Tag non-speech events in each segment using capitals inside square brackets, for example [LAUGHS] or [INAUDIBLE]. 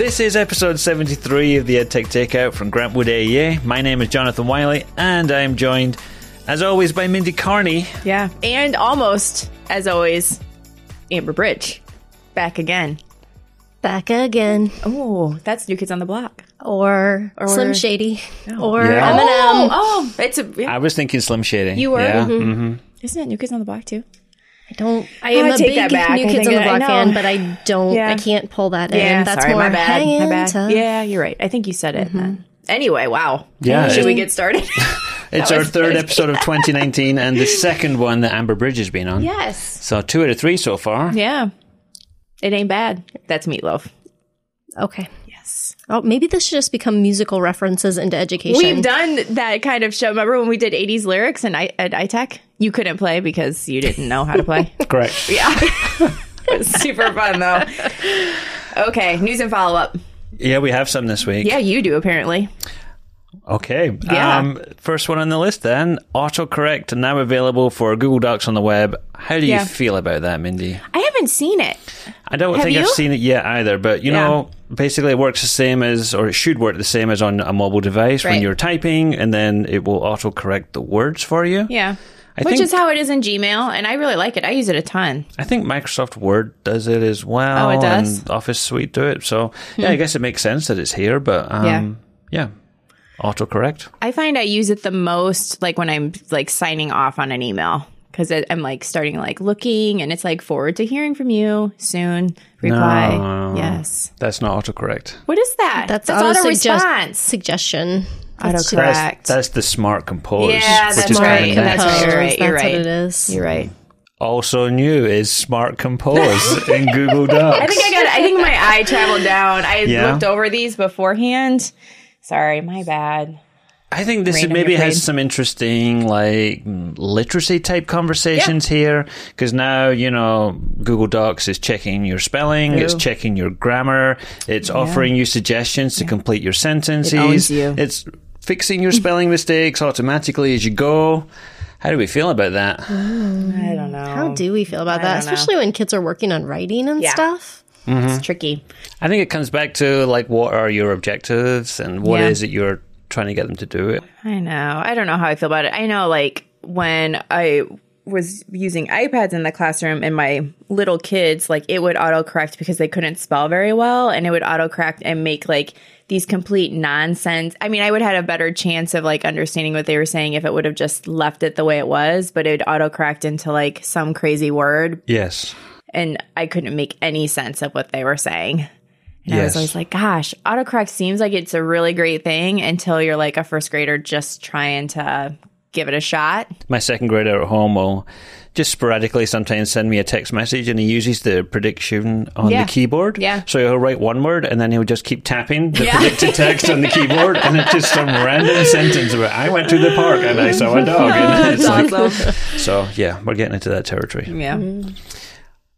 This is episode 73 of the EdTech Takeout from Grant Wood AEA. My name is Jonathan Wylie, and I am joined, as always, by Mindy Cairney. Yeah. And almost, as always, Amber Bridge. Back again. Back again. Oh, that's New Kids on the Block. Or, Slim Shady. Or Yeah. Eminem. Oh, oh, it's a. I was thinking Slim Shady. You were? Yeah. Mm-hmm. mhm. Isn't it New Kids on the Block too? I don't. I I am a take big that back. New Kids on the I- I Block fan, but I don't. Yeah. I can't pull that Yeah, in. That's sorry, more my bad. hanging My bad. tough. Yeah, you're right. I think you said it. Mm-hmm. then. Anyway, wow. Yeah. Should we get started? [LAUGHS] [LAUGHS] It's our third funny. episode of [LAUGHS] 2019 and the second one that Amber Bridge has been on. yes. So two out of three so far. Yeah. It ain't bad. That's meatloaf. Okay. Yes. Oh, maybe this should just become musical references into education. We've done that kind of show. Remember when we did 80s lyrics and I, at ITEC? You couldn't play because you didn't know how to play. [LAUGHS] Correct. yeah. [LAUGHS] it was super fun though. Okay, news and follow up. Yeah, we have some this week. Yeah, you do apparently. Okay. Yeah. Um, first one on the list then autocorrect now available for Google Docs on the web. How do you feel about that, Mindy? I haven't seen it. I don't Have think I've seen it yet either, but you Yeah. know, basically it works the same as, or it should work the same as on a mobile device when you're typing, and then it will autocorrect the words for you. Yeah. I Which think, is how it is in Gmail, and I really like it. I use it a ton. I think Microsoft Word does it as well. Oh, it does? Hmm. And Office Suite do it. So yeah, I guess it makes sense that it's here, but um, yeah. Autocorrect. I find I use it the most like when I'm like signing off on an email because I'm like starting like looking and it's like forward to hearing from you soon. Reply. No. Yes. That's not autocorrect. What is that? That's, auto auto suggest- response. suggestion. Autocorrect. That's, that's the smart compose. Yeah, which that's is right. kinda That's nice. right. You're right. You're That's right. what it is. You're right. Also new is Smart Compose [LAUGHS] in Google Docs. I think I got. I think my eye traveled down. I Yeah? looked over these beforehand. Sorry, my bad. I think this Rain maybe has some interesting like mm, literacy type conversations here because now you know Google Docs is checking your spelling, it's checking your grammar, it's offering you suggestions to complete your sentences, owns you. it's fixing your spelling [LAUGHS] mistakes automatically as you go. How do we feel about that? I don't know. How do we feel about that? don't know. Especially when kids are working on writing and Yeah. Stuff. It's tricky. I think it comes back to like what are your objectives and what Yeah. is it you're trying to get them to do. it. I know. I don't know how I feel about it. I know, like, when I was using iPads in the classroom and my little kids, like, it would autocorrect because they couldn't spell very well and it would autocorrect and make, like, these complete nonsense. I mean, I would have had a better chance of, like, understanding what they were saying if it would have just left it the way it was, but it would autocorrect into, like, some crazy word Yes. And I couldn't make any sense of what they were saying. And I was always like, gosh, autocorrect seems like it's a really great thing until you're like a first grader just trying to give it a shot. my second grader at home will just sporadically sometimes send me a text message and he uses the prediction on Yeah. the keyboard. Yeah. So he'll write one word and then he'll just keep tapping the Yeah. predicted text on the [LAUGHS] keyboard and it's just some random sentence about I went to the park and I saw a dog. [LAUGHS] And it's like, awesome. [LAUGHS] so yeah, we're getting into that territory. yeah. Mm.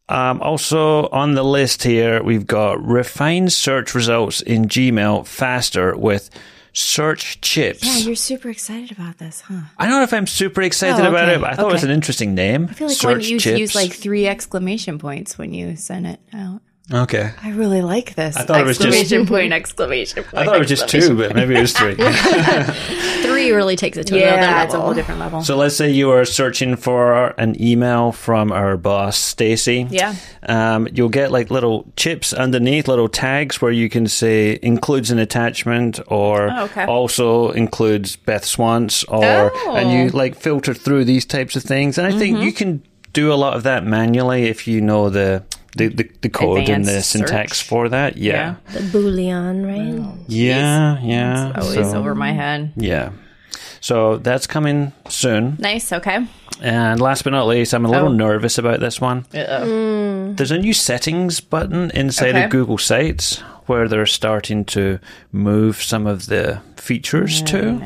Um, also on the list here, we've got refined search results in Gmail faster with search chips. Yeah, you're super excited about this, huh? I don't know if I'm super excited Oh, about it, but I thought it was an interesting name. I feel like search when you chips. use like three exclamation points when you send it out. Okay. I really like this. I thought it was just- exclamation point, [LAUGHS] exclamation point. I thought it was just two, but maybe it was three. [LAUGHS] Three really takes it to Yeah, another it's a whole different level. so let's say you are searching for an email from our boss, Stacy. Yeah. Um, you'll get like little chips underneath, little tags where you can say includes an attachment or Oh, okay. also includes Beth Swans or Oh. Mm-hmm. and you like filter through these types of things. And I think you can do a lot of that manually if you know the the, the, the code and the syntax search. for that. Yeah. The Boolean, right? Yeah, yeah. It's Always So- over my head. Yeah. So that's coming soon. Nice. Okay. And last but not least, I'm a little Oh. nervous about this one. Hmm. There's a new settings button inside Okay. of Google Sites where they're starting to move some of the features to.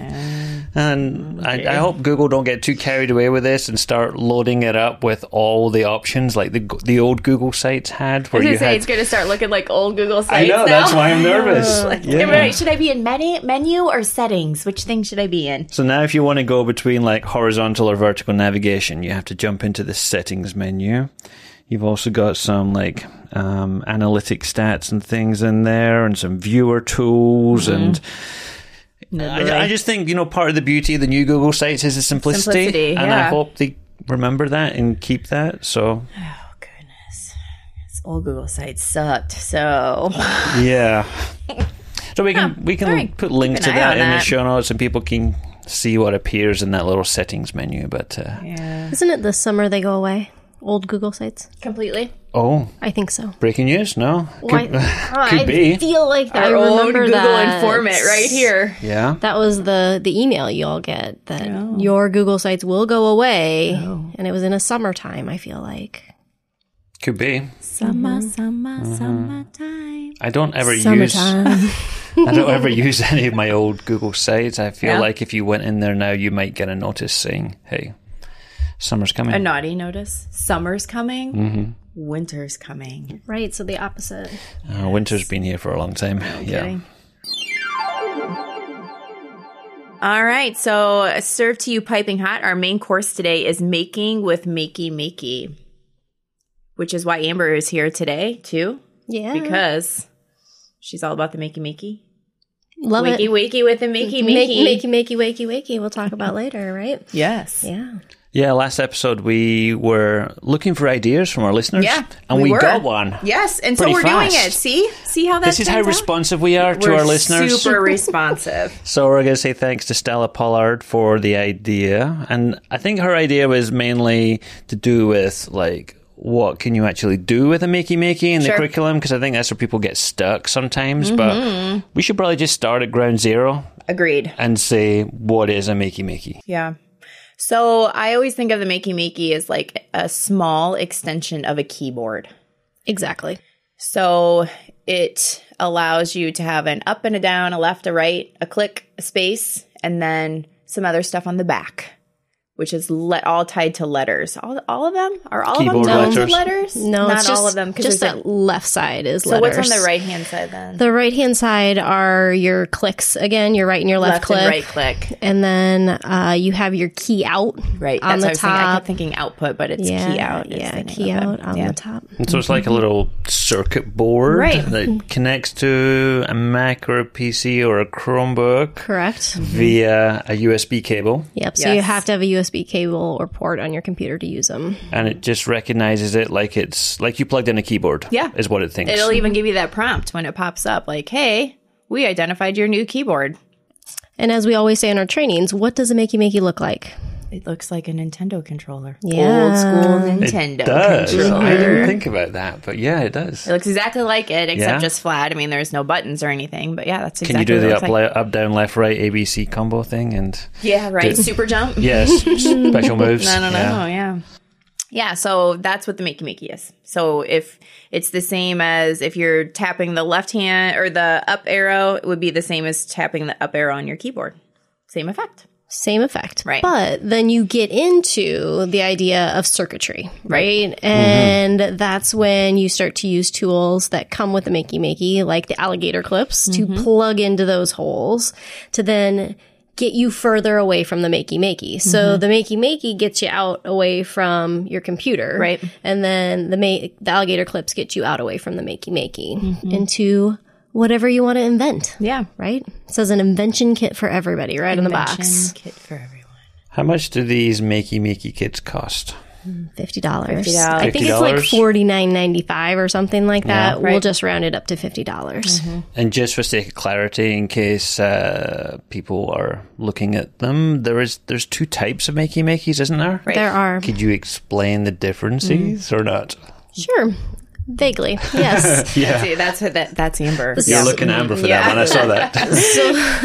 And I, I hope Google don't get too carried away with this and start loading it up with all the options like the the old Google Sites had, I where was you gonna say had. it's gonna start looking like old Google sites. I know now. that's why I'm [LAUGHS] nervous. [LAUGHS] Am I- Should I be in menu, menu or settings? Which thing should I be in? So now, if you want to go between like horizontal or vertical navigation, you have to jump into the settings menu. You've also got some like um, analytic stats and things in there, and some viewer tools and. I, I just think you know part of the beauty of the new Google sites is the simplicity, Simplicity, and I hope they remember that and keep that. So Oh goodness, this old Google site sucked. So yeah, so we can [LAUGHS] we can all right. put links to an eye that in the show notes, and people can see what appears in that little settings menu. But uh, yeah, Isn't it this summer they go away? Old Google sites? completely. oh, I think so. breaking news? No, Well, Could- I, [LAUGHS] oh, could I be. feel like I Our own remember Google that. informant right here. yeah. That was the the email you all get that oh. your Google sites will go away, oh. and it was in a summertime. I feel like Could be. Summer, mm-hmm. summer, mm-hmm. summertime. I don't ever use. [LAUGHS] I don't ever use any of my old Google sites. I feel Yeah. like if you went in there now, you might get a notice saying, "Hey, summer's coming." A naughty notice. Summer's coming. Winter's coming. right, so the opposite. Uh, winter's been here for a long time. yeah. Kidding. All right, so served to you piping hot. Our main course today is making with Makey Makey, which is why Amber is here today too, Yeah, because she's all about the Makey Makey. love Wakey it. wakey with the Makey Makey. makey, makey, wakey, wakey. We'll talk about later, right? Yes. Yeah. Yeah, last episode we were looking for ideas from our listeners. Yeah, And we we, got one. Yes, and so we're doing it. See, see how that This is how out? responsive we are to We're our listeners. Super [LAUGHS] responsive. So we're going to say thanks to Stella Pollard for the idea. And I think her idea was mainly to do with like what can you actually do with a makey makey in the curriculum because I think that's where people get stuck sometimes. But mm-hmm. we should probably just start at ground zero Agreed. and say what is a makey makey. Yeah. So I always think of the Makey Makey as like a small extension of a keyboard. Exactly. So it allows you to have an up and a down, a left, a right, a click, a space, and then some other stuff on the back, which is le- all tied to letters. All, all of them are all Keyboard of them tied to letters. letters. No, not just, all of them. Just there's that a- left side is letters. so letters. what's on the right hand side then? The right hand side are your clicks again, your right and your left, left click. and right click. And then uh, you have your key out Right. on That's the what I was thinking. I kept thinking output, but it's yeah, key out. yeah, the key out on Yeah. the top. And so it's like a little circuit board Right. that connects to a Mac or a PC or a Chromebook Correct. via a USB cable. Yep. So you have to have a USB cable or port on your computer to use them. and it just recognizes it like it's like you plugged in a keyboard. Yeah. is what it thinks. It'll even give you that prompt when it pops up, like, "Hey, we identified your new keyboard." And as we always say in our trainings, what does a makey makey look like? It looks like a Nintendo controller. Yeah. Old school it Nintendo does. controller. I didn't think about that, but yeah, it does. It looks exactly like it, except Yeah. just flat. I mean, there's no buttons or anything, but yeah, that's exactly Can you do what the up, like. le- up, down, left, right ABC combo thing? And Yeah, right. Super jump. [LAUGHS] yes, [LAUGHS] special moves. No, no, no, Yeah. no, yeah. Yeah, so that's what the Makey Makey is. So if it's the same as if you're tapping the left hand or the up arrow, it would be the same as tapping the up arrow on your keyboard. Same effect. Same effect. Right. But then you get into the idea of circuitry, right? Mm-hmm. And that's when you start to use tools that come with the makey makey, like the alligator clips, Mm-hmm. to plug into those holes to then get you further away from the makey makey. Mm-hmm. So the makey makey gets you out away from your computer. Right. And then the ma- the alligator clips get you out away from the makey makey Mm-hmm. into whatever you want to invent. Yeah. Right? It says an invention kit for everybody right in the box. Invention Kit for everyone. How much do these makey makey kits cost? Hmm, fifty dollars. I think it's like $50? forty nine ninety five or something like that. We'll just round it up to fifty dollars. Mm-hmm. And just for sake of clarity, in case uh, people are looking at them, there is there's two types of makey makeys, isn't there? Right. There are Could you explain the differences mm. or not? sure, vaguely, [LAUGHS] yes. Yeah. See, that's what that, that's Amber. You're Yeah. looking Amber for Yeah. that one. I saw that.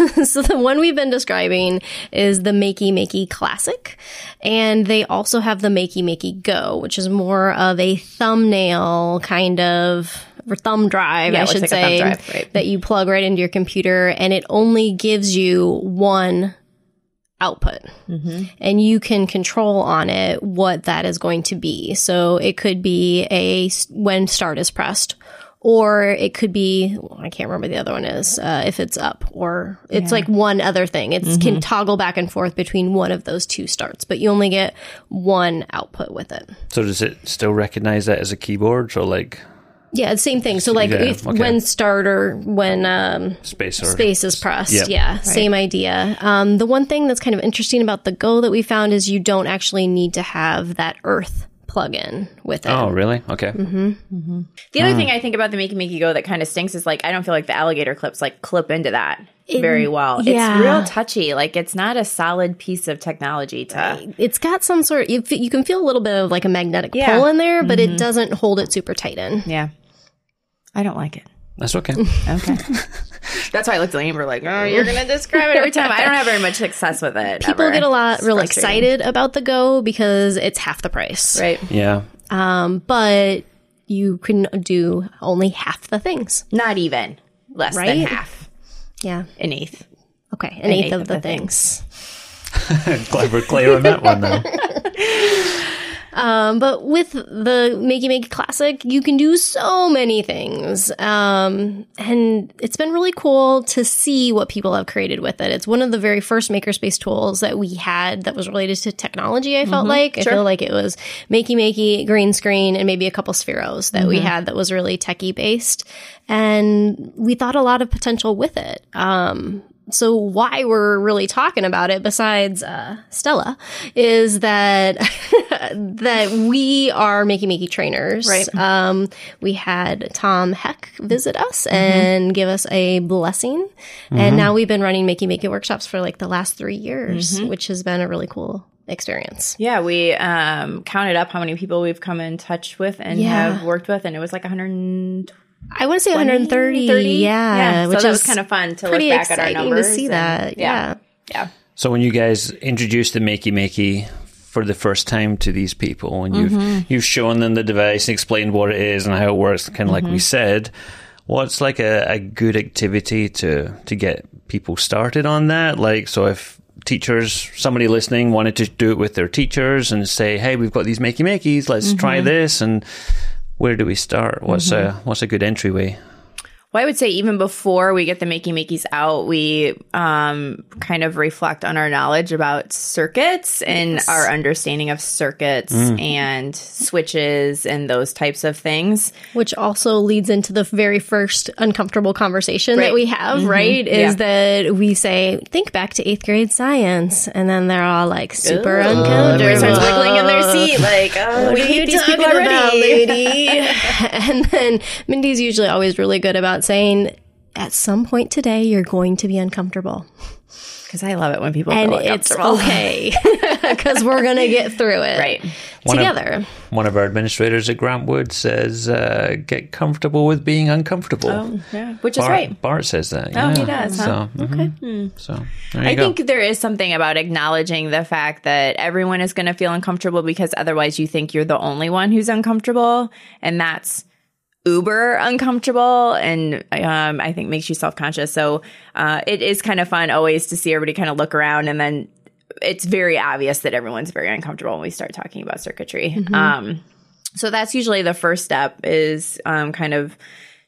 [LAUGHS] so, [LAUGHS] so the one we've been describing is the Makey Makey Classic, and they also have the Makey Makey Go, which is more of a thumbnail kind of or thumb drive, Yeah, I should like say, drive, right. that you plug right into your computer, and it only gives you one output. And you can control on it what that is going to be. So it could be a when start is pressed. Or it could be, I can't remember the other one is, uh, if it's up or it's like one other thing. It can toggle back and forth between one of those two starts, but you only get one output with it. so does it still recognize that as a keyboard? So like, Yeah, same thing. So like Yeah, if, okay. when starter, when um, Space or space is pressed. Yep. Yeah, same idea. Um, the one thing that's kind of interesting about the Go that we found is you don't actually need to have that Earth plug-in with it. Oh, really? Okay. The other thing I think about the Makey Makey Go that kind of stinks is like I don't feel like the alligator clips like clip into that very well. yeah. It's real touchy. Like it's not a solid piece of technology to. It's got some sort. You, f- you can feel a little bit of like a magnetic Yeah. pull in there, but it doesn't hold it super tight in. Yeah, I don't like it. That's okay. Okay. [LAUGHS] That's why I looked at Amber like, oh, you're going to describe it every time. I don't have very much success with it. People ever. get a lot It's real excited about the Go because it's half the price. Right. yeah. Um, but you can do only half the things. Not even. Less right? than Right? half. Yeah. An eighth. Okay. An, eighth, of, the, things. [LAUGHS] Glad we're clear on that one then. [LAUGHS] Um, but with the Makey Makey Classic, you can do so many things. Um, and it's been really cool to see what people have created with it. It's one of the very first makerspace tools that we had that was related to technology, I felt like. I feel like it was Makey Makey, green screen, and maybe a couple Spheros that we had that was really techie based. And we thought a lot of potential with it. Um, so why we're really talking about it besides uh, Stella is that [LAUGHS] that we are Makey Makey trainers. Right. Um, we had Tom Heck visit us and give us a blessing, and now we've been running Makey Makey workshops for like the last three years, which has been a really cool experience. Yeah, we um, counted up how many people we've come in touch with and Yeah. have worked with, and it was like 120, I want to say 130. 30? Yeah, so which that is was kind of fun to look pretty back at our exciting numbers to see and- that. yeah. yeah. So when you guys introduced the Makey Makey for the first time to these people, and you've Mm-hmm. you've shown them the device and explained what it is and how it works, kind of like Mm-hmm. we said, what's like a, a good activity to to get people started on that? Like, so if teachers, somebody listening, wanted to do it with their teachers and say, "Hey, we've got these Makey Makeys, let's Mm-hmm. try this," and where do we start? What's a mm-hmm. what's a good entryway? Well, I would say even before we get the Makey Makeys out, we um, kind of reflect on our knowledge about circuits and our understanding of circuits and switches and those types of things. Which also leads into the very first uncomfortable conversation that we have, right? Is Yeah. that we say, think back to eighth grade science. And then they're all like super Everybody uncomfortable. starts wiggling in their seat, like, oh, What we are hate these people talking already. about, lady? [LAUGHS] [LAUGHS] and then Mindy's usually always really good about saying, at some point today, you're going to be uncomfortable. [LAUGHS] Because I love it when people And feel it's okay [LAUGHS] [LAUGHS] because we're going to get through it Right. One of- together. One of our administrators at Grant Wood says, uh, "Get comfortable with being uncomfortable." Oh, yeah, which is Bart, right. Bart says that. Oh, he does, huh? So, mhm. So there you I go. think there is something about acknowledging the fact that everyone is going to feel uncomfortable because otherwise you think you're the only one who's uncomfortable. And that's uber uncomfortable and um, I think makes you self conscious. So uh, it is kind of fun always to see everybody kind of look around and then it's very obvious that everyone's very uncomfortable when we start talking about circuitry. Um, so that's usually the first step is um, kind of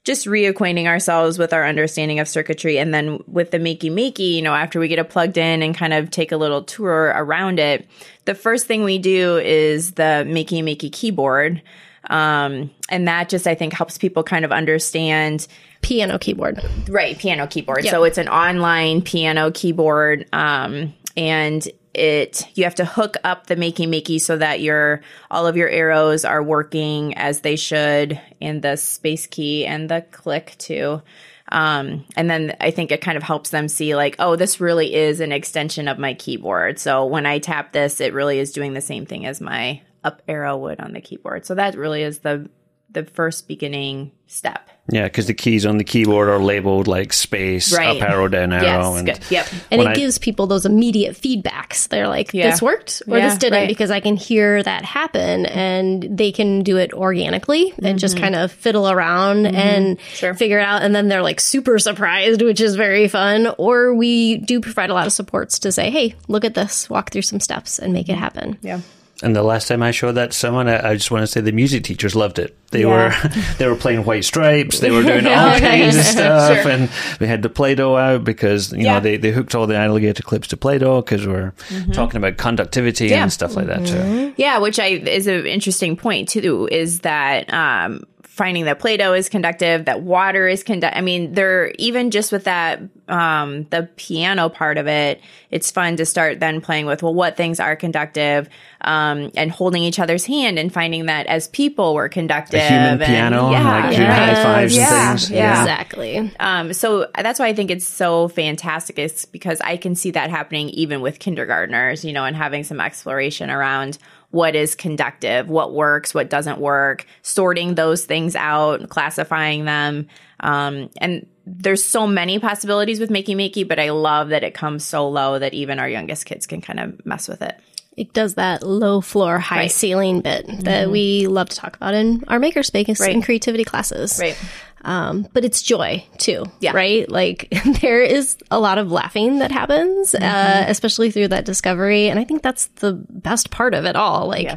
just reacquainting ourselves with our understanding of circuitry. And then with the Makey Makey, you know, after we get it plugged in and kind of take a little tour around it, the first thing we do is the Makey Makey keyboard. Um, and that just, I think, helps people kind of understand Piano keyboard. Right, piano keyboard. So it's an online piano keyboard. Um, and it you have to hook up the makey makey so that your all of your arrows are working as they should, and the space key and the click too. Um, and then I think it kind of helps them see like, oh, this really is an extension of my keyboard. So when I tap this, it really is doing the same thing as my up arrow would on the keyboard. So that really is the the first beginning step. yeah, because the keys on the keyboard are labeled like space, Right. up arrow, down arrow, Yes, and good. Yep. And it I- gives people those immediate feedbacks. They're like, Yeah. this worked or Yeah, this didn't right. because I can hear that happen and they can do it organically and just kind of fiddle around and Mm-hmm. Sure. figure it out. And then they're like super surprised, which is very fun. Or we do provide a lot of supports to say, hey, look at this, walk through some steps and make it happen. Yeah. And the last time I showed that to someone, I, I just want to say the music teachers loved it. They Yeah. were [LAUGHS] they were playing White Stripes. They were doing [LAUGHS] all kinds of [LAUGHS] stuff, Sure. and we had the Play-Doh out because you Yeah. know they, they hooked all the alligator clips to Play-Doh because we're talking about conductivity Mm-hmm. Yeah. and stuff like that too. Yeah, which I is an interesting point too. Is that um, finding that Play-Doh is conductive, that water is conductive. I mean, they're even just with that, um, the piano part of it, it's fun to start then playing with, well, what things are conductive, um, and holding each other's hand and finding that as people we're conductive. A human and, piano, yeah, like doing yeah. high fives Yeah, and things. yeah. Exactly. Um, so that's why I think it's so fantastic is because I can see that happening even with kindergartners, you know, and having some exploration around what is conductive, what works, what doesn't work, sorting those things out, classifying them. Um, and there's so many possibilities with Makey Makey, but I love that it comes so low that even our youngest kids can kind of mess with it. It does that low floor, high Right. ceiling bit that we love to talk about in our makerspace Right. and creativity classes. Right. Um, but it's joy too. Yeah. Right. Like [LAUGHS] there is a lot of laughing that happens, uh, especially through that discovery. And I think that's the best part of it all. Like Yeah.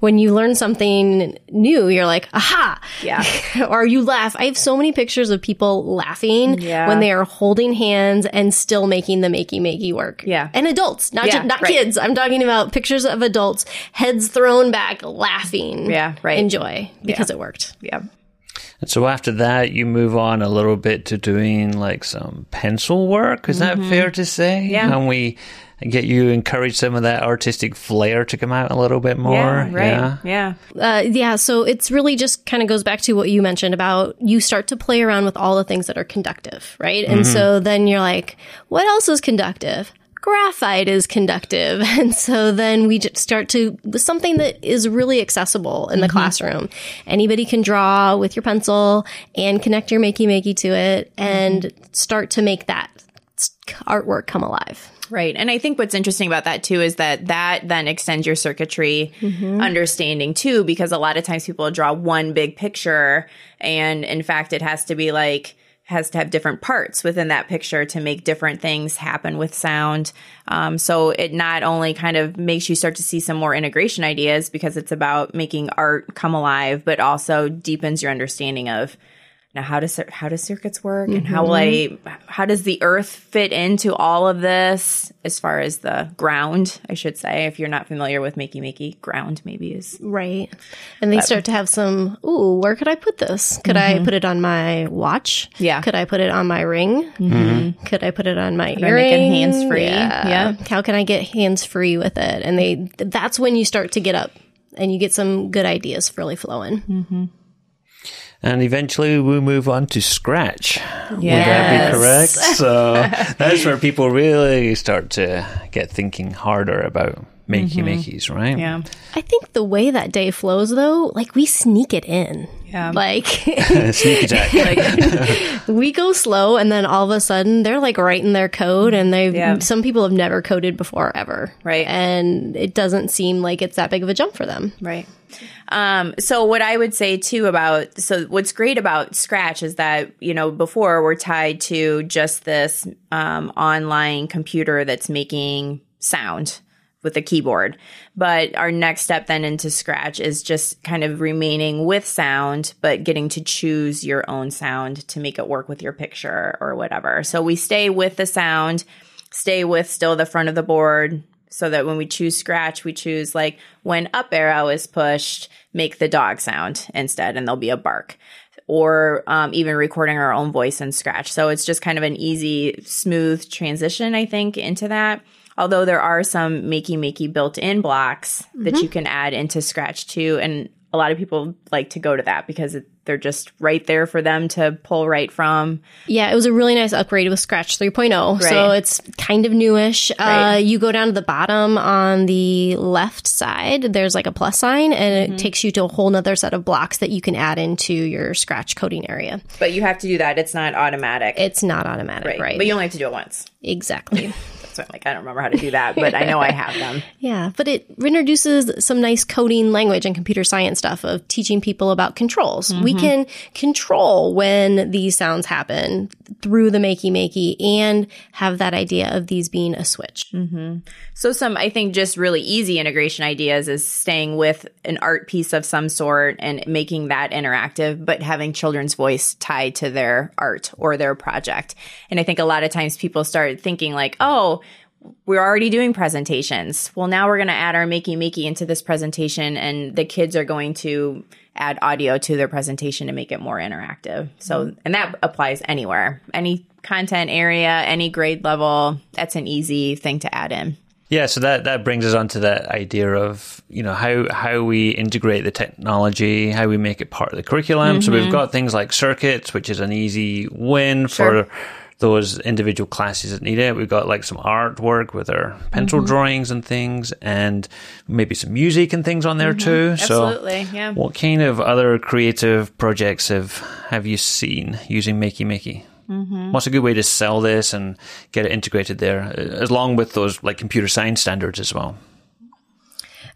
when you learn something new, you're like, aha. Yeah. [LAUGHS] or you laugh. I have so many pictures of people laughing Yeah. when they are holding hands and still making the makey makey work. Yeah. And adults, not just, not right. kids. I'm talking about pictures of adults, heads thrown back, laughing. Yeah, right. Enjoy because it worked. Yeah. And so after that, you move on a little bit to doing like some pencil work. Is that fair to say? Mm-hmm. Yeah. And we get you encourage some of that artistic flair to come out a little bit more. Yeah. Right. Yeah. Yeah. Uh, yeah, so it's really just kind of goes back to what you mentioned about you start to play around with all the things that are conductive, right? And so then you're like, what else is conductive? Graphite is conductive. [LAUGHS] And so then we just start to something that is really accessible in the mm-hmm. classroom. Anybody can draw with your pencil and connect your makey makey to it mm-hmm. and start to make that artwork come alive. Right. And I think what's interesting about that too is that that then extends your circuitry mm-hmm. understanding too, because a lot of times people draw one big picture. And in fact, it has to be like, has to have different parts within that picture to make different things happen with sound. Um, so it not only kind of makes you start to see some more integration ideas because it's about making art come alive, but also deepens your understanding of now how does how does circuits work and how will mm-hmm. I how does the earth fit into all of this as far as the ground I should say if you're not familiar with Makey Makey ground maybe is Right. And they start to have some, ooh, where could I put this? Could I mm-hmm. put it on my watch? Yeah. Could I put it on my ring? Mm-hmm. Could I put it on my I earring? make hands-free? Yeah. Yeah. How can I get hands free with it? And they, that's when you start to get up and you get some good ideas really flowing. And eventually we move on to Scratch. Yes. Would that be correct? [LAUGHS] So that's where people really start to get thinking harder about makey mm-hmm. makeys, right? yeah I think the way that day flows though, like we sneak it in. Yeah. Like [LAUGHS] Sneak attack. [LAUGHS] we go slow and then all of a sudden they're like writing their code and they Yeah. some people have never coded before ever Right. and it doesn't seem like it's that big of a jump for them Right. Um, so what I would say too about so what's great about Scratch is that you know before we're tied to just this um, online computer that's making sound with a keyboard, but our next step then into Scratch is just kind of remaining with sound, but getting to choose your own sound to make it work with your picture or whatever. So we stay with the sound, stay with still the front of the board, so that when we choose scratch, we choose like when up arrow is pushed, make the dog sound instead, and there'll be a bark. Or um, even recording our own voice in scratch. So it's just kind of an easy, smooth transition, I think, into that. Although there are some makey makey built in blocks that you can add into scratch too. And a lot of people like to go to that because it, they're just right there for them to pull right from. yeah it was a really nice upgrade with scratch 3.0 so it's kind of newish Right. uh, you go down to the bottom on the left side there's like a plus sign and Mm-hmm. it takes you to a whole nother set of blocks that you can add into your scratch coding area But you have to do that. It's not automatic. it's not automatic right, But you only have to do it once. exactly [LAUGHS] So I'm like, I don't remember how to do that, but I know I have them. [LAUGHS] Yeah, but it introduces some nice coding language and computer science stuff of teaching people about controls. We mm-hmm. can control when these sounds happen through the makey makey and have that idea of these being a switch. Mm-hmm. So some, I think, just really easy integration ideas is staying with an art piece of some sort and making that interactive, but having children's voice tied to their art or their project. And I think a lot of times people start thinking like, oh, we're already doing presentations. Well, now we're going to add our Makey Makey into this presentation, and the kids are going to add audio to their presentation to make it more interactive. So, and that applies anywhere, any content area, any grade level. That's an easy thing to add in. Yeah, so that, that brings us on to that idea of you know how how we integrate the technology, how we make it part of the curriculum. Mm-hmm. So we've got things like circuits, which is an easy win sure. for those individual classes that need it. We've got like some artwork with our pencil mm-hmm. drawings and things, and maybe some music and things on there mm-hmm. too. Absolutely, so, yeah. What kind of other creative projects have have you seen using Makey Makey? Mm-hmm. What's a good way to sell this and get it integrated there, along with those like computer science standards as well?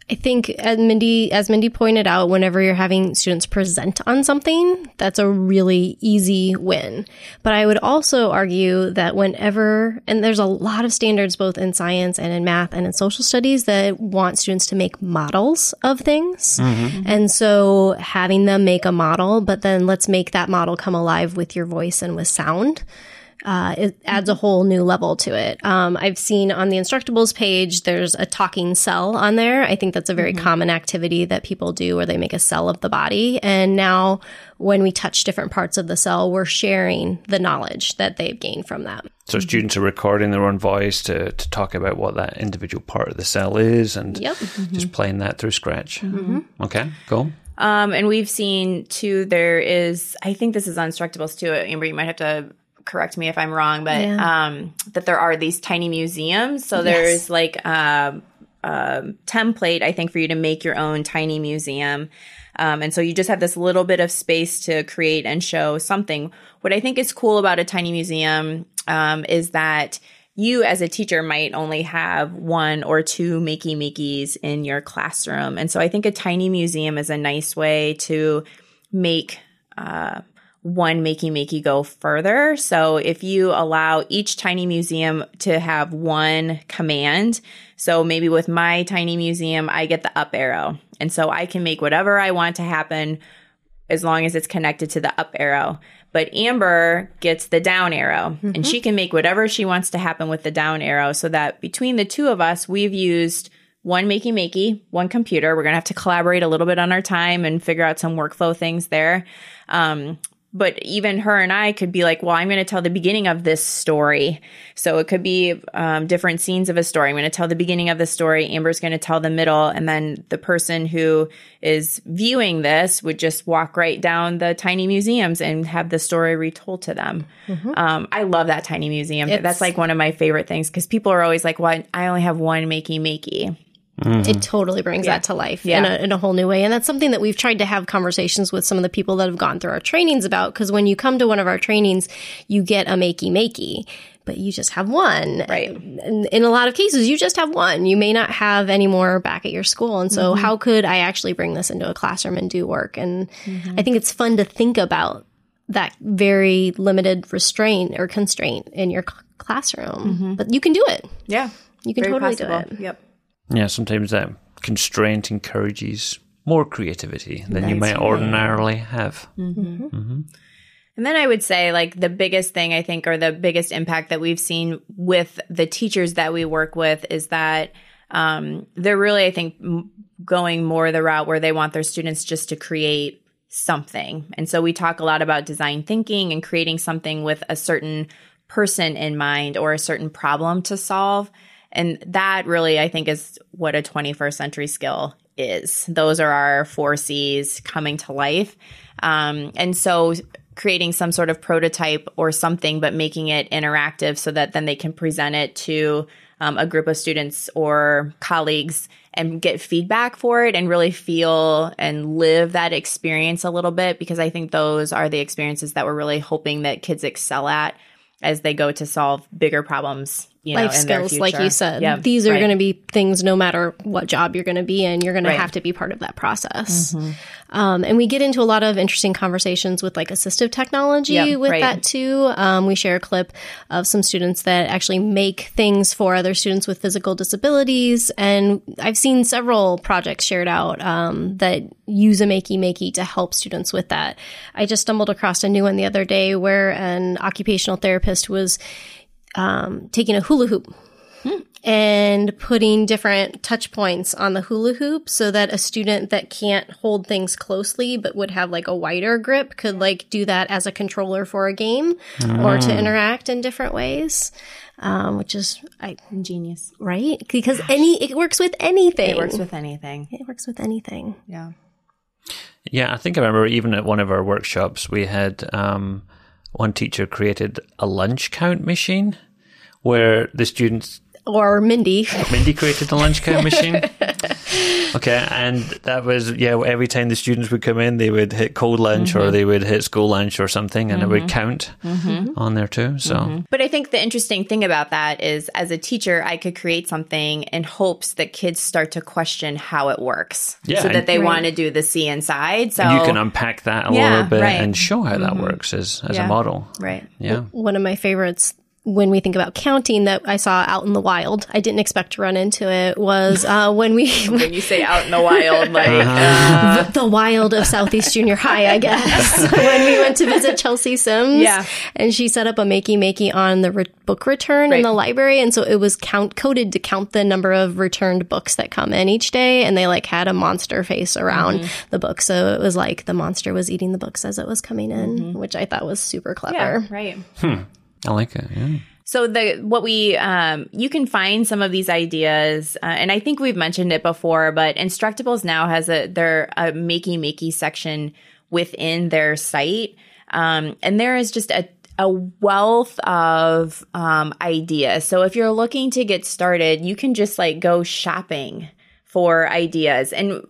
I think as Mindy as Mindy pointed out, whenever you're having students present on something, that's a really easy win. But I would also argue that whenever and there's a lot of standards both in science and in math and in social studies that want students to make models of things. Mm-hmm. And so having them make a model, but then let's make that model come alive with your voice and with sound uh, it adds a whole new level to it. Um, I've seen on the Instructables page, there's a talking cell on there. I think that's a very mm-hmm. common activity that people do where they make a cell of the body. And now when we touch different parts of the cell, we're sharing the knowledge that they've gained from that. So students are recording their own voice to, to talk about what that individual part of the cell is and yep. mm-hmm. just playing that through Scratch. Mm-hmm. Okay, cool. Um, and we've seen too, there is, I think this is on Instructables too. Amber, you might have to correct me if I'm wrong, but yeah. um, that there are these tiny museums. So there's yes. like a, a, template, I think, for you to make your own tiny museum. Um, and so you just have this little bit of space to create and show something. What I think is cool about a tiny museum um, is that you as a teacher might only have one or two makey makeys in your classroom. And so I think a tiny museum is a nice way to make uh, one Makey Makey go further. So if you allow each tiny museum to have one command, so maybe with my tiny museum, I get the up arrow. And so I can make whatever I want to happen as long as it's connected to the up arrow. But Amber gets the down arrow mm-hmm. and she can make whatever she wants to happen with the down arrow so that between the two of us, we've used one Makey Makey, one computer. We're going to have to collaborate a little bit on our time and figure out some workflow things there. Um, but even her and I could be like, well, I'm going to tell the beginning of this story. So it could be um, different scenes of a story. I'm going to tell the beginning of the story. Amber's going to tell the middle. And then the person who is viewing this would just walk right down the tiny museums and have the story retold to them. Mm-hmm. Um, I love that tiny museum. It's, That's like one of my favorite things because people are always like, well, I only have one Makey Makey. Mm-hmm. It totally brings yeah. that to life yeah. in, a, in a whole new way. And that's something that we've tried to have conversations with some of the people that have gone through our trainings about. Because when you come to one of our trainings, you get a makey makey, but you just have one. Right. In, in a lot of cases, you just have one. You may not have any more back at your school. And so, mm-hmm. how could I actually bring this into a classroom and do work? And mm-hmm. I think it's fun to think about that very limited restraint or constraint in your classroom. Mm-hmm. But you can do it. Yeah. You can very totally possible. do it. Yep. Yeah, sometimes that constraint encourages more creativity than That's you might right. ordinarily have. Mm-hmm. Mm-hmm. And then I would say, like, the biggest thing I think, or the biggest impact that we've seen with the teachers that we work with is that um, they're really, I think, m- going more the route where they want their students just to create something. And so we talk a lot about design thinking and creating something with a certain person in mind or a certain problem to solve. And that really, I think, is what a 21st century skill is. Those are our four C's coming to life. Um, and so creating some sort of prototype or something, but making it interactive so that then they can present it to um, a group of students or colleagues and get feedback for it and really feel and live that experience a little bit because I think those are the experiences that we're really hoping that kids excel at as they go to solve bigger problems you know, life skills, like you said. Yeah, These are right. going to be things no matter what job you're going to be in, you're going right. to have to be part of that process. Mm-hmm. Um, and we get into a lot of interesting conversations with like assistive technology with right. that too. Um, we share a clip of some students that actually make things for other students with physical disabilities. And I've seen several projects shared out um, that use a Makey Makey to help students with that. I just stumbled across a new one the other day where an occupational therapist was um, taking a hula hoop and putting different touch points on the hula hoop so that a student that can't hold things closely but would have like a wider grip could like do that as a controller for a game or to interact in different ways. Um, which is I Ingenious. right because any it works with anything. It works with anything. it works with anything. Yeah. Yeah, I think I remember even at one of our workshops, we had um, one teacher created a lunch count machine where the students, Or Mindy, Mindy created the lunch count machine. [LAUGHS] Okay, and that was, yeah, every time the students would come in, they would hit cold lunch or mm-hmm. they would hit school lunch or something, and it would mm-hmm. count mm-hmm. on there too. So, But I think the interesting thing about that is as a teacher, I could create something in hopes that kids start to question how it works. Yeah, so that and- they want to do the C inside. So you can unpack that a Yeah, little bit right. and show how that works as, as a model. Right. Yeah. one of my favorites when we think about counting that I saw out in the wild. I didn't expect to run into it was uh, when we [LAUGHS] When you say out in the wild, like Uh-huh. the wild of Southeast Junior High, I guess. [LAUGHS] when we went to visit Chelsea Sims, Yeah. and she set up a makey makey on the re- book return Right. in the library, and so it was count coded to count the number of returned books that come in each day, and they like had a monster face around Mm-hmm. the book, so it was like the monster was eating the books as it was coming in, which I thought was super clever. Mm-hmm. yeah, right. I like it. Yeah. So the what we um, you can find some of these ideas, uh, and I think we've mentioned it before, but Instructables now has a their a makey makey section within their site, um, and there is just a a wealth of um, ideas. So if you're looking to get started, you can just like go shopping for ideas, and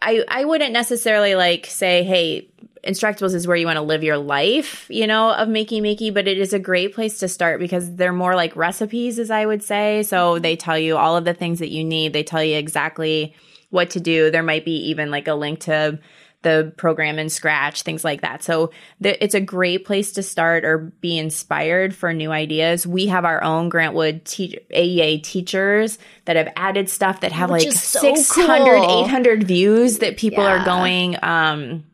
I I wouldn't necessarily like say, hey, Instructables is where you want to live your life, you know, of makey makey, but it is a great place to start because they're more like recipes, as I would say. So they tell you all of the things that you need. They tell you exactly what to do. There might be even like a link to the program in Scratch, things like that. So th- it's a great place to start or be inspired for new ideas. We have our own Grant Wood te- AEA teachers that have added stuff that have Which like so 600, cool. 800 views that people are going um,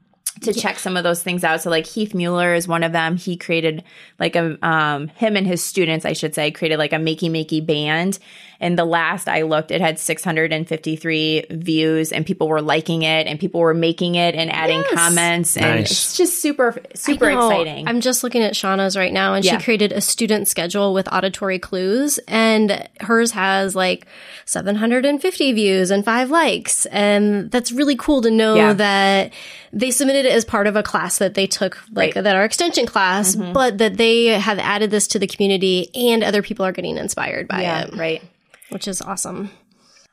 to check some of those things out. So like Heath Mueller is one of them. He created like a um him and his students, I should say, created like a makey makey band. And the last I looked, it had 653 views and people were liking it and people were making it and adding Yes. comments. And Nice. it's just super, super exciting. I'm just looking at Shauna's right now, and Yeah. she created a student schedule with auditory clues, and hers has like 750 views and five likes, and that's really cool to know Yeah. that they submitted it as part of a class that they took, like Right. that our extension class, mm-hmm. but that they have added this to the community, and other people are getting inspired by yeah, it right. Which is awesome.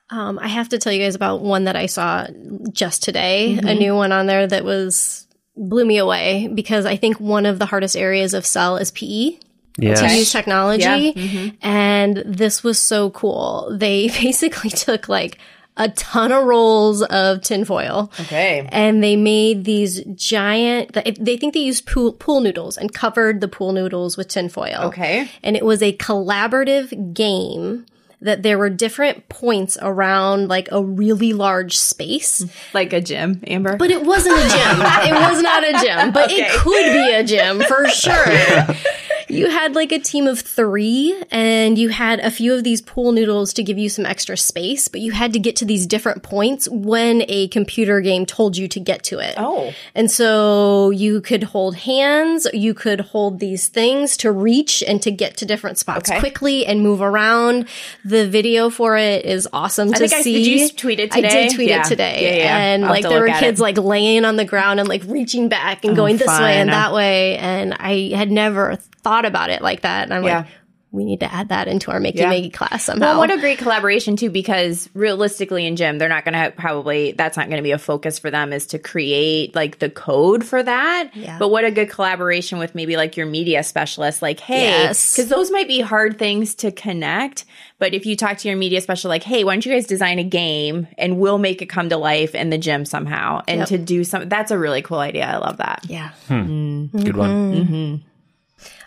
Um, I have to tell you guys about one that I saw just today, a new one on there that was blew me away because I think one of the hardest areas of Cell is PE to use Yes. technology. And this was so cool. They [LAUGHS] basically took like a ton of rolls of tinfoil Okay. and they made these giant, they think they used pool, pool noodles and covered the pool noodles with tinfoil Okay. and it was a collaborative game that there were different points around like a really large space Like a gym, Amber. but it wasn't a gym [LAUGHS] it was not a gym but Okay. it could be a gym for sure [LAUGHS] you had like a team of three and you had a few of these pool noodles to give you some extra space but you had to get to these different points when a computer game told you to get to it oh. and so you could hold hands, you could hold these things to reach and to get to different spots Okay. quickly and move around. The video for it is awesome to think I- see. did you tweet it I did tweet Yeah. it today. Yeah, yeah. And I'll like there were kids it. like laying on the ground and like reaching back and oh, going this way and that way. And I had never thought about it like that. And I'm Yeah. like, we need to add that into our Makey Yeah. Makey class somehow. Well, what a great collaboration too, because realistically in gym, they're not going to probably, that's not going to be a focus for them is to create like the code for that. Yeah. But what a good collaboration with maybe like your media specialist, like, hey, Yes. because those might be hard things to connect. But if you talk to your media specialist, like, hey, why don't you guys design a game and we'll make it come to life in the gym somehow and Yep. to do some, that's a really cool idea. I love that. yeah. Hmm. Mm-hmm. Good one. Mm-hmm. Mm-hmm.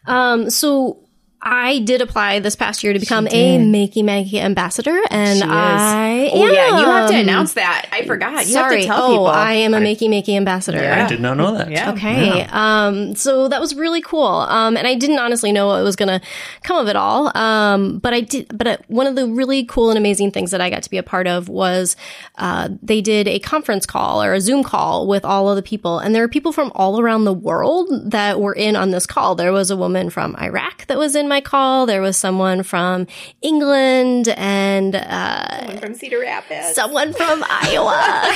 Um, so I did apply this past year to become a Makey Maggie ambassador, and She is. I Oh yeah, you have to am. announce that. I forgot. You Sorry, have to tell oh, people. I am a Makey Makey ambassador. Yeah. I did not know that. Yeah. Okay. Um, so that was really cool. Um, and I didn't honestly know what was going to come of it all. Um, but I did, but uh, one of the really cool and amazing things that I got to be a part of was, uh, they did a conference call or a Zoom call with all of the people. And there were people from all around the world that were in on this call. There was a woman from Iraq that was in my call. There was someone from England and, uh, someone from Cedar Rapids. someone from Iowa.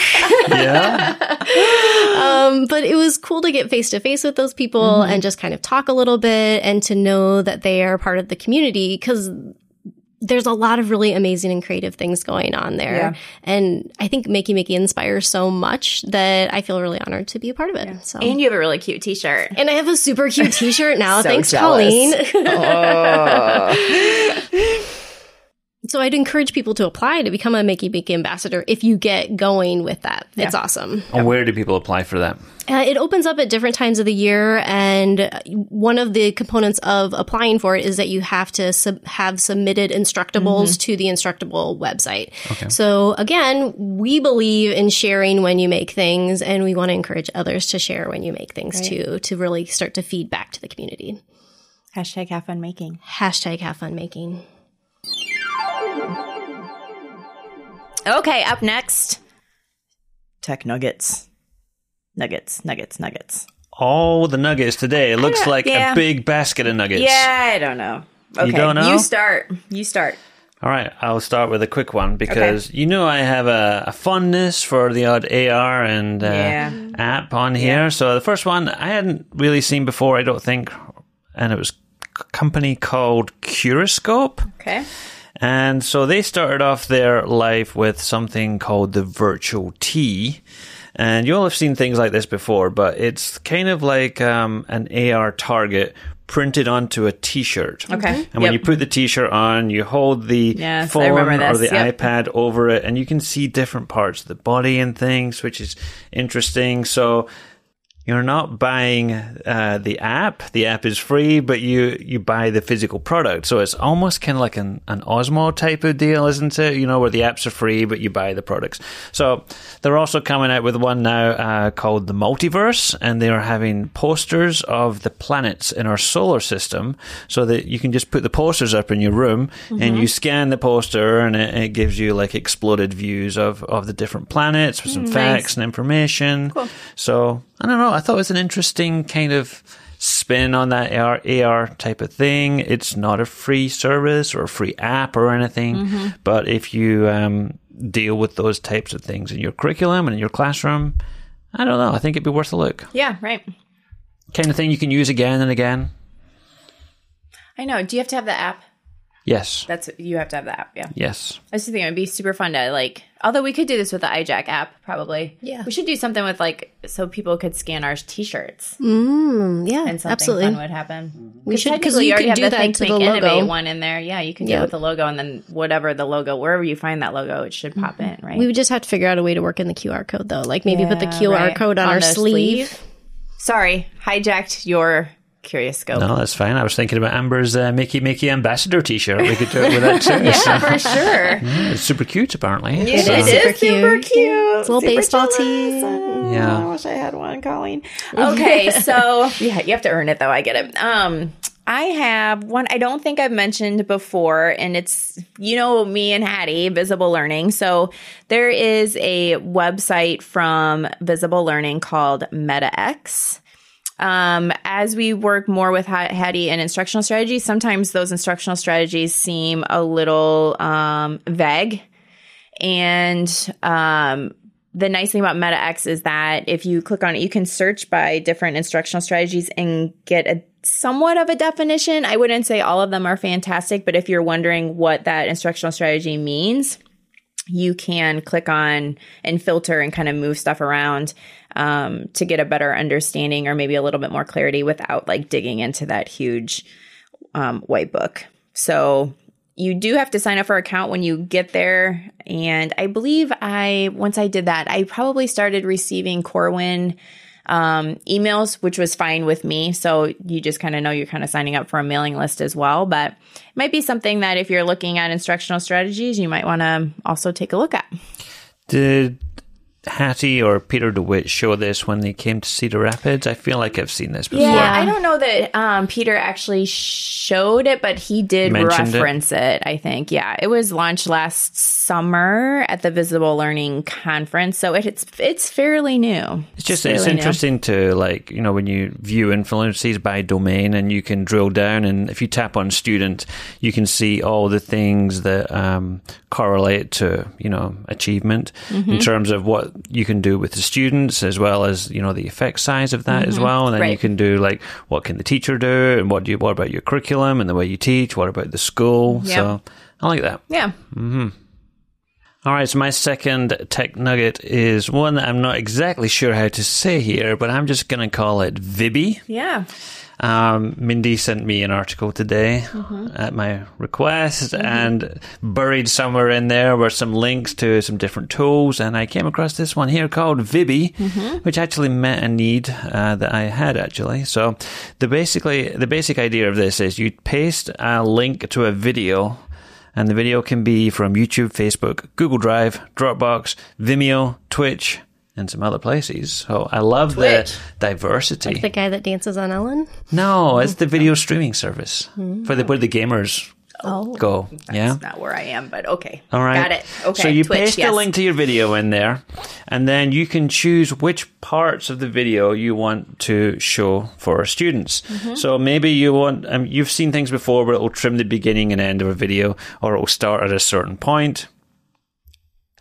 [LAUGHS] Yeah. [LAUGHS] Um, but it was cool to get face to face with those people and just kind of talk a little bit and to know that they are part of the community because there's a lot of really amazing and creative things going on there. Yeah. And I think Makey Makey inspires so much that I feel really honored to be a part of it. So. And you have a really cute T-shirt. And I have a super cute t-shirt now. [LAUGHS] So Thanks, jealous. Colleen. [LAUGHS] [LAUGHS] Oh. So I'd encourage people to apply to become a Makey Makey ambassador if you get going with that. It's awesome. And where do people apply for that? Uh, it opens up at different times of the year, and one of the components of applying for it is that you have to sub- have submitted instructables to the Instructable website. So again, we believe in sharing when you make things, and we want to encourage others to share when you make things too, to really start to feed back to the community. Hashtag have fun making. Hashtag have fun making. Okay, up next, tech nuggets. Nuggets, nuggets, nuggets. All the nuggets today. It looks like yeah. a big basket of nuggets. Yeah, I don't know. Okay, don't know? You start. You start. All right, I'll start with a quick one because you know I have a, a fondness for the odd AR and uh, Yeah. app on here. So the first one I hadn't really seen before, I don't think, and it was a company called Curiscope. Okay. And so they started off their life with something called the virtual tee. And you all have seen things like this before, but it's kind of like um, an AR target printed onto a t-shirt. Okay. And when Yep. you put the t-shirt on, you hold the Yes, phone or the Yep. iPad over it and you can see different parts of the body and things, which is interesting. So you're not buying uh, the app. The app is free, but you, you buy the physical product. So it's almost kind of like an, an Osmo type of deal, isn't it? You know, where the apps are free, but you buy the products. So they're also coming out with one now uh, called the Multiverse, and they are having posters of the planets in our solar system so that you can just put the posters up in your room and you scan the poster and it, it gives you like exploded views of, of the different planets with some facts and information. So I don't know. I thought it was an interesting kind of spin on that AR, AR type of thing. It's not a free service or a free app or anything, but if you um, deal with those types of things in your curriculum and in your classroom, I don't know. I think it'd be worth a look. Yeah, right. Kind of thing you can use again and again. I know. Do you have to have the app? Yes. That's you have to have the app. Yeah. Yes. I just think it would be super fun to like. Although we could do this with the iJack app, probably. Yeah. We should do something with like so people could scan our T-shirts Mm, yeah, and something absolutely. fun would happen. We should because technically you already can have do the that Think to the Make Innovate logo. one in there. Yeah, you can do Yeah. it with the logo, and then whatever the logo, wherever you find that logo, it should pop in, right? We would just have to figure out a way to work in the QR code though, like maybe put the QR right. code on, On our sleeve. sleeve. Sorry, hijacked your Curiscope. No, that's fine. I was thinking about Amber's uh, Makey Makey Ambassador T-shirt. We could do it with that too. [LAUGHS] Yeah, So, for sure. it's super cute, apparently. It So- is super super cute. cute. It's a little Super baseball jealous. tee. Yeah. I wish I had one, Colleen. [LAUGHS] Okay, so yeah, you have to earn it though. I get it. Um, I have one I don't think I've mentioned before, and it's you know me and Hattie, Visible Learning. So there is a website from Visible Learning called MetaX. Um, as we work more with Ha- Hattie and instructional strategies, sometimes those instructional strategies seem a little um, vague. And um, the nice thing about MetaX is that if you click on it, you can search by different instructional strategies and get a somewhat of a definition. I wouldn't say all of them are fantastic, but if you're wondering what that instructional strategy means, you can click on and filter and kind of move stuff around um, to get a better understanding or maybe a little bit more clarity without like digging into that huge um, white book. So you do have to sign up for an account when you get there. And I believe I, once I did that, I probably started receiving Corwin um, emails, which was fine with me. So you just kind of know you're kind of signing up for a mailing list as well. But it might be something that if you're looking at instructional strategies, you might want to also take a look at. Did Hattie or Peter DeWitt show this when they came to Cedar Rapids? I feel like I've seen this before. Yeah, I don't know that um, Peter actually showed it, but he did Mentioned reference it. I think. Yeah, it was launched last summer at the Visible Learning Conference, so it, it's it's fairly new. It's just it's new. interesting to like you know when you view influences by domain and you can drill down and if you tap on student you can see all the things that um, correlate to you know achievement Mm-hmm. in terms of what you can do with the students as well as you know the effect size of that as well and then you Mm-hmm. Can do like what can the teacher do and what do you what about your curriculum and the way you teach what about the school Yep. so I like that. Yeah. mm-hmm. All right, so my second tech nugget is one that I'm not exactly sure how to say here, but I'm just going to call it Vibby. Yeah. Um, Mindy sent me an article today Mm-hmm. at my request, and buried somewhere in there were some links to some different tools. And I came across this one here called Vibby, Mm-hmm. which actually met a need uh, that I had actually. So the basically the basic idea of this is you paste a link to a video. And the video can be from YouTube, Facebook, Google Drive, Dropbox, Vimeo, Twitch, and some other places. So I love Twitch. the diversity. Like the guy that dances on Ellen. No, it's the video streaming service for the where the gamers Oh. go. yeah. Not where I am, but okay. All right. Got it. Okay. So you Twitch, paste yes. a link to your video in there, and then you can choose which parts of the video you want to show for students. Mm-hmm. So maybe you want, um, you've seen things before where it will trim the beginning and end of a video, or it will start at a certain point.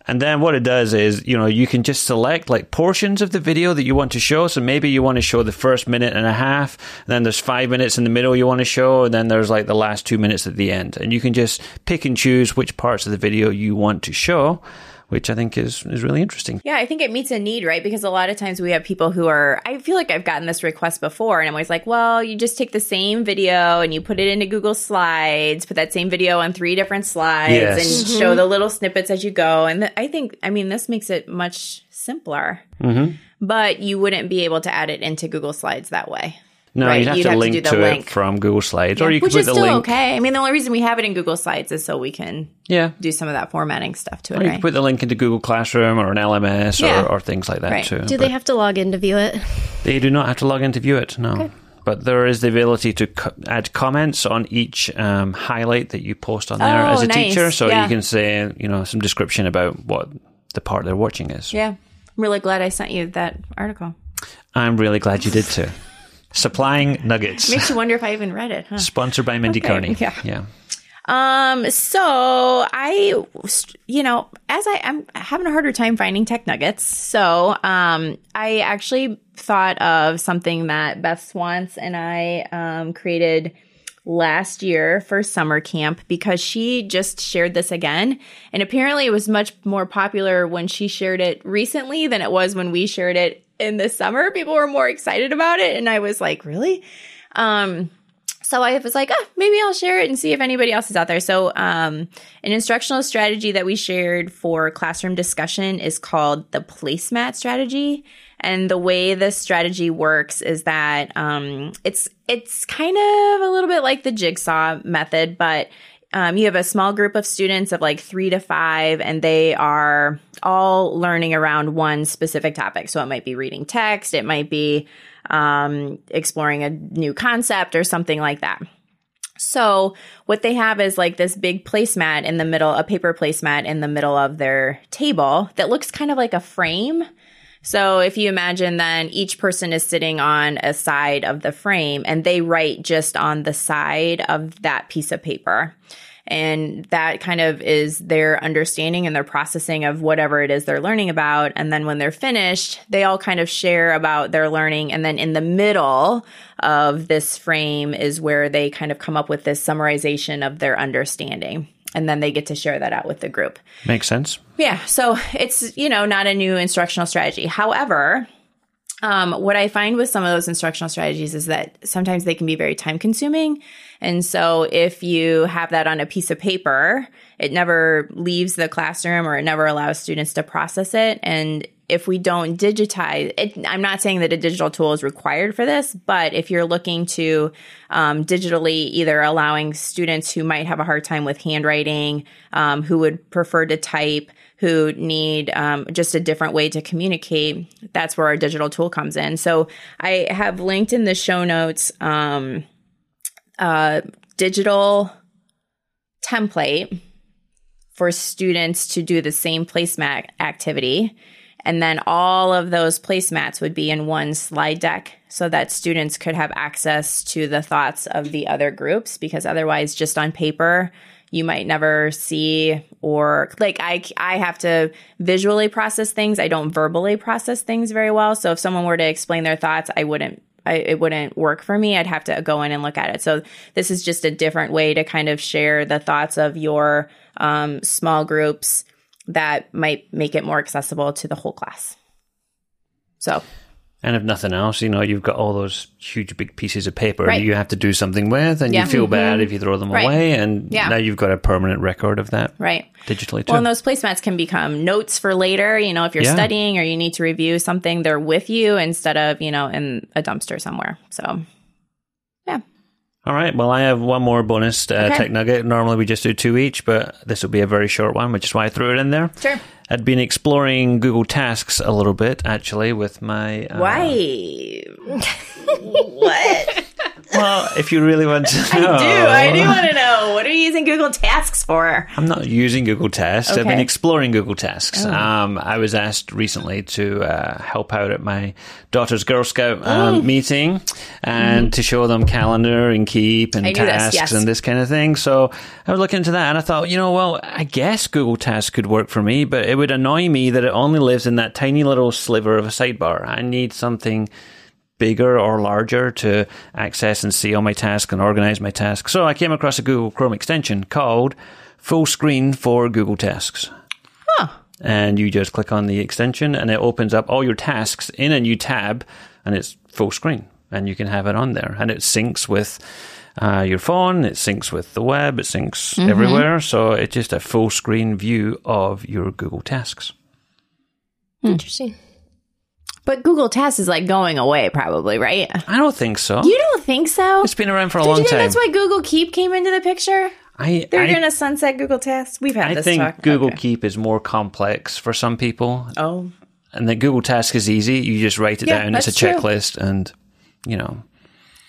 And then what it does is, you know, you can just select like portions of the video that you want to show. So maybe you want to show the first minute and a half, then there's five minutes in the middle you want to show, and then there's like the last two minutes at the end. And you can just pick and choose which parts of the video you want to show, which I think is, is really interesting. Yeah, I think it meets a need, right? Because a lot of times we have people who are, I feel like I've gotten this request before, and I'm always like, well, you just take the same video and you put it into Google Slides, put that same video on three different slides Yes. and show the little snippets as you go. And th- I think, I mean, this makes it much simpler. Mm-hmm. But you wouldn't be able to add it into Google Slides that way. No, Right, you'd have you'd to have to link do to, the it from Google Slides, or you can Which put is the still link. okay. I mean, the only reason we have it in Google Slides is so we can Yeah. do some of that formatting stuff to it, Or you right? can put the link into Google Classroom or an LMS Yeah. or, or things like that Right. too. Do But- they have to log in to view it? They do not have to log in to view it, no. But there is the ability to co- add comments on each um, highlight that you post on there Oh, as a nice. teacher. So Yeah. you can say, you know, some description about what the part they're watching is. yeah. I'm really glad I sent you that article. I'm really glad you did too. Supplying nuggets. Makes you wonder if I even read it, huh? Sponsored by Mindy Okay, Cairney. yeah. yeah. Um, so I, you know, as I, I'm having a harder time finding tech nuggets. So, um, I actually thought of something that Beth Swans and I, um, created last year for summer camp because she just shared this again. And apparently it was much more popular when she shared it recently than it was when we shared it in the summer. People were more excited about it. And I was like, really? Um, so I was like, oh, maybe I'll share it and see if anybody else is out there. So, um, an instructional strategy that we shared for classroom discussion is called the placemat strategy. And the way this strategy works is that um, it's it's kind of a little bit like the jigsaw method, but um, you have a small group of students of like three to five, and they are all learning around one specific topic. So it might be reading text, it might be um, exploring a new concept or something like that. So what they have is like this big placemat in the middle, a paper placemat in the middle of their table that looks kind of like a frame. So if you imagine then each person is sitting on a side of the frame and they write just on the side of that piece of paper. And that kind of is their understanding and their processing of whatever it is they're learning about. And then when they're finished, they all kind of share about their learning. And then in the middle of this frame is where they kind of come up with this summarization of their understanding. And then they get to share that out with the group. Makes sense. Yeah. So it's, you know, not a new instructional strategy. However, um, what I find with some of those instructional strategies is that sometimes they can be very time consuming. And so if you have that on a piece of paper, it never leaves the classroom or it never allows students to process it. And if we don't digitize it, I'm not saying that a digital tool is required for this, but if you're looking to um, digitally either allowing students who might have a hard time with handwriting, um, who would prefer to type, who need um, just a different way to communicate, that's where our digital tool comes in. So I have linked in the show notes um, digital template for students to do the same placemat activity. And then all of those placemats would be in one slide deck so that students could have access to the thoughts of the other groups because otherwise just on paper you might never see or like I I have to visually process things. I don't verbally process things very well. So if someone were to explain their thoughts, I wouldn't I, it wouldn't work for me. I'd have to go in and look at it. So this is just a different way to kind of share the thoughts of your um, small groups that might make it more accessible to the whole class. So And if nothing else, you know, you've got all those huge big pieces of paper Right. you have to do something with, and Yeah. you feel bad if you throw them Right. away. And Yeah. now you've got a permanent record of that right. digitally too. Well, and those placemats can become notes for later. You know, if you're Yeah. studying or you need to review something, they're with you instead of, you know, in a dumpster somewhere. So, yeah. All right. Well, I have one more bonus uh, Okay. tech nugget. Normally we just do two each, but this will be a very short one, which is why I threw it in there. Sure. I'd been exploring Google Tasks a little bit, actually, with my. Uh, Why? [LAUGHS] what? Well, if you really want to know. I do. I do want to know. What are you using Google Tasks for? I'm not using Google Tasks. I've been Oh. exploring Google Tasks. Um, I was asked recently to uh, help out at my daughter's Girl Scout um, meeting and to show them calendar and keep and knew this, tasks yes. and this kind of thing. So I was looking into that and I thought, you know, well, I guess Google Tasks could work for me, but it would annoy me that it only lives in that tiny little sliver of a sidebar. I need something bigger or larger to access and see all my tasks and organize my tasks. So I came across a Google Chrome extension called Full Screen for Google Tasks. And you just click on the extension and it opens up all your tasks in a new tab and it's full screen and you can have it on there and it syncs with uh, your phone, it syncs with the web, it syncs everywhere. So it's just a full screen view of your Google Tasks. Interesting. But Google Tasks is like going away, probably, right? I don't think so. You don't think so? it's been around for a long time. Did long you think time. that's why Google Keep came into the picture? I, They're I, to sunset Google Tasks. We've had I this think talk. Google Okay. Keep is more complex for some people, Oh, and the Google Task is easy. You just write it Yeah, down. It's a that's true. checklist, and you know,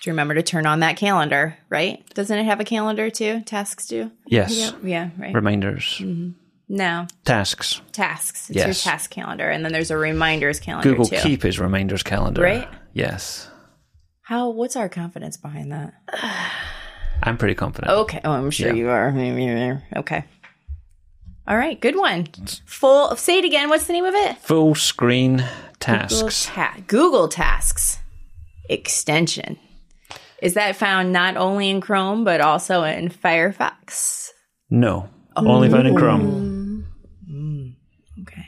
do you remember to turn on that calendar? Right? Doesn't it have a calendar too? Tasks do. yes, Yeah. Right. reminders, mm-hmm. No, tasks. tasks. It's Yes. your task calendar, and then there's a reminders calendar Google too. Keep is reminders calendar. Right? Yes, How? What's our confidence behind that? [SIGHS] I'm pretty confident. Okay. Oh, I'm sure Yeah. you are. Okay. All right. Good one. Full. Say it again. What's the name of it? Full screen Google, tasks. Ta- Google Tasks extension. Is that found not only in Chrome but also in Firefox? No, Oh. only found in Chrome.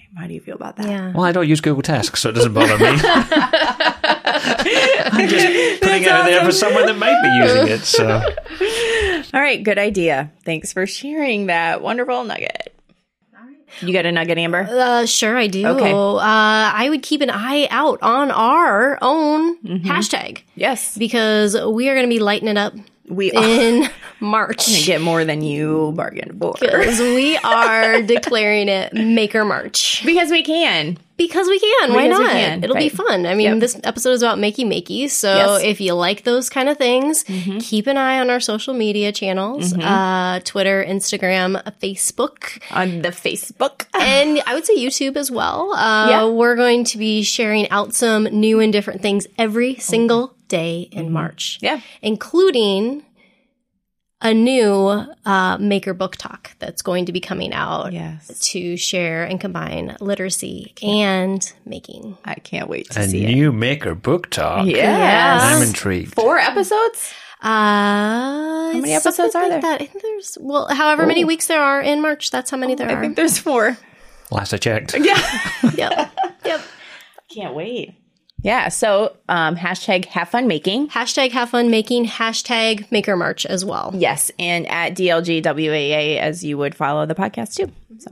Okay. How do you feel about that? Yeah. Well, I don't use Google Tasks, so it doesn't bother me. [LAUGHS] I'm just putting it out there for someone that might be using it. So. [LAUGHS] All right. Good idea. Thanks for sharing that wonderful nugget. You got a nugget, Amber? Uh, sure, I do. Okay. Uh, I would keep an eye out on our own Mm-hmm. hashtag Yes. because we are going to be lighting it up We are in [LAUGHS] March. get more than you bargained for. Because we are [LAUGHS] declaring it Maker March. Because we can. Because we can. Why Because not? can, It'll be fun. I mean, Yep. this episode is about makey makey. So Yes. Mm-hmm. if you like those kind of things, keep an eye on our social media channels uh, Twitter, Instagram, Facebook. On the Facebook. [LAUGHS] and I would say YouTube as well. Uh, Yeah. We're going to be sharing out some new and different things every single day in Mm-hmm. March, Yeah. including a new uh, Maker Book Talk that's going to be coming out Yes. to share and combine literacy and making. I can't wait to A see it. A new maker book talk. Yes. I'm intrigued. Four episodes? Uh, how many episodes are there? That. I think there's well, however many weeks there are in March. That's how many there I are. I think there's four. Last I checked. Yeah. [LAUGHS] yep, yep. [LAUGHS] Can't wait. Yeah. So um, hashtag have fun making. Hashtag have fun making. Hashtag Maker March as well. Yes. And at DLGWAEA as you would follow the podcast too. So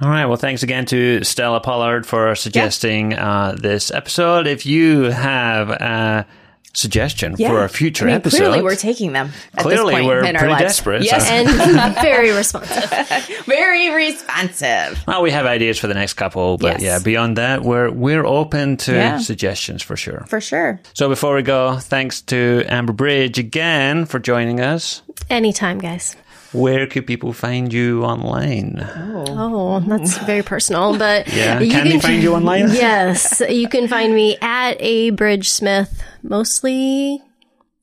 All right. Well, thanks again to Stella Pollard for suggesting uh, this episode. If you have a suggestion for a future I mean, episode, Clearly, we're taking them. At Clearly, this point we're in our pretty lives. desperate, Yes, so- And [LAUGHS] very responsive. [LAUGHS] very responsive. well, we have ideas for the next couple, but Yes. yeah, beyond that, we're we're open to Yeah. suggestions for sure. For sure. So before we go, thanks to Amber Bridge again for joining us. Anytime, guys. Where could people find you online? Oh, oh that's very personal, but [LAUGHS] Yeah, you can they find you online? [LAUGHS] Yes, you can find me at a Bridge Smith, mostly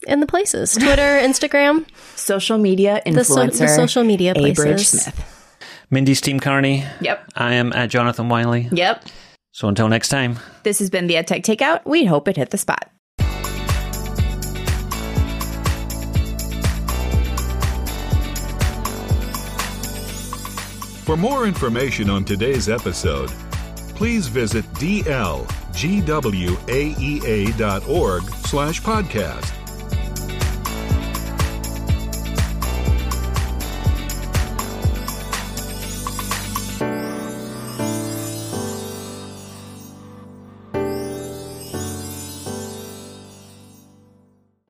in the places [LAUGHS] Twitter, Instagram, Social media the, so- influencer. the social media A. places. Bridge Smith. Mindy's Team Cairney. Yep. I am at Jonathan Wylie. Yep. So until next time. This has been the EdTech Takeout. We hope it hit the spot. For more information on today's episode, please visit dlgwaea.org slash podcast.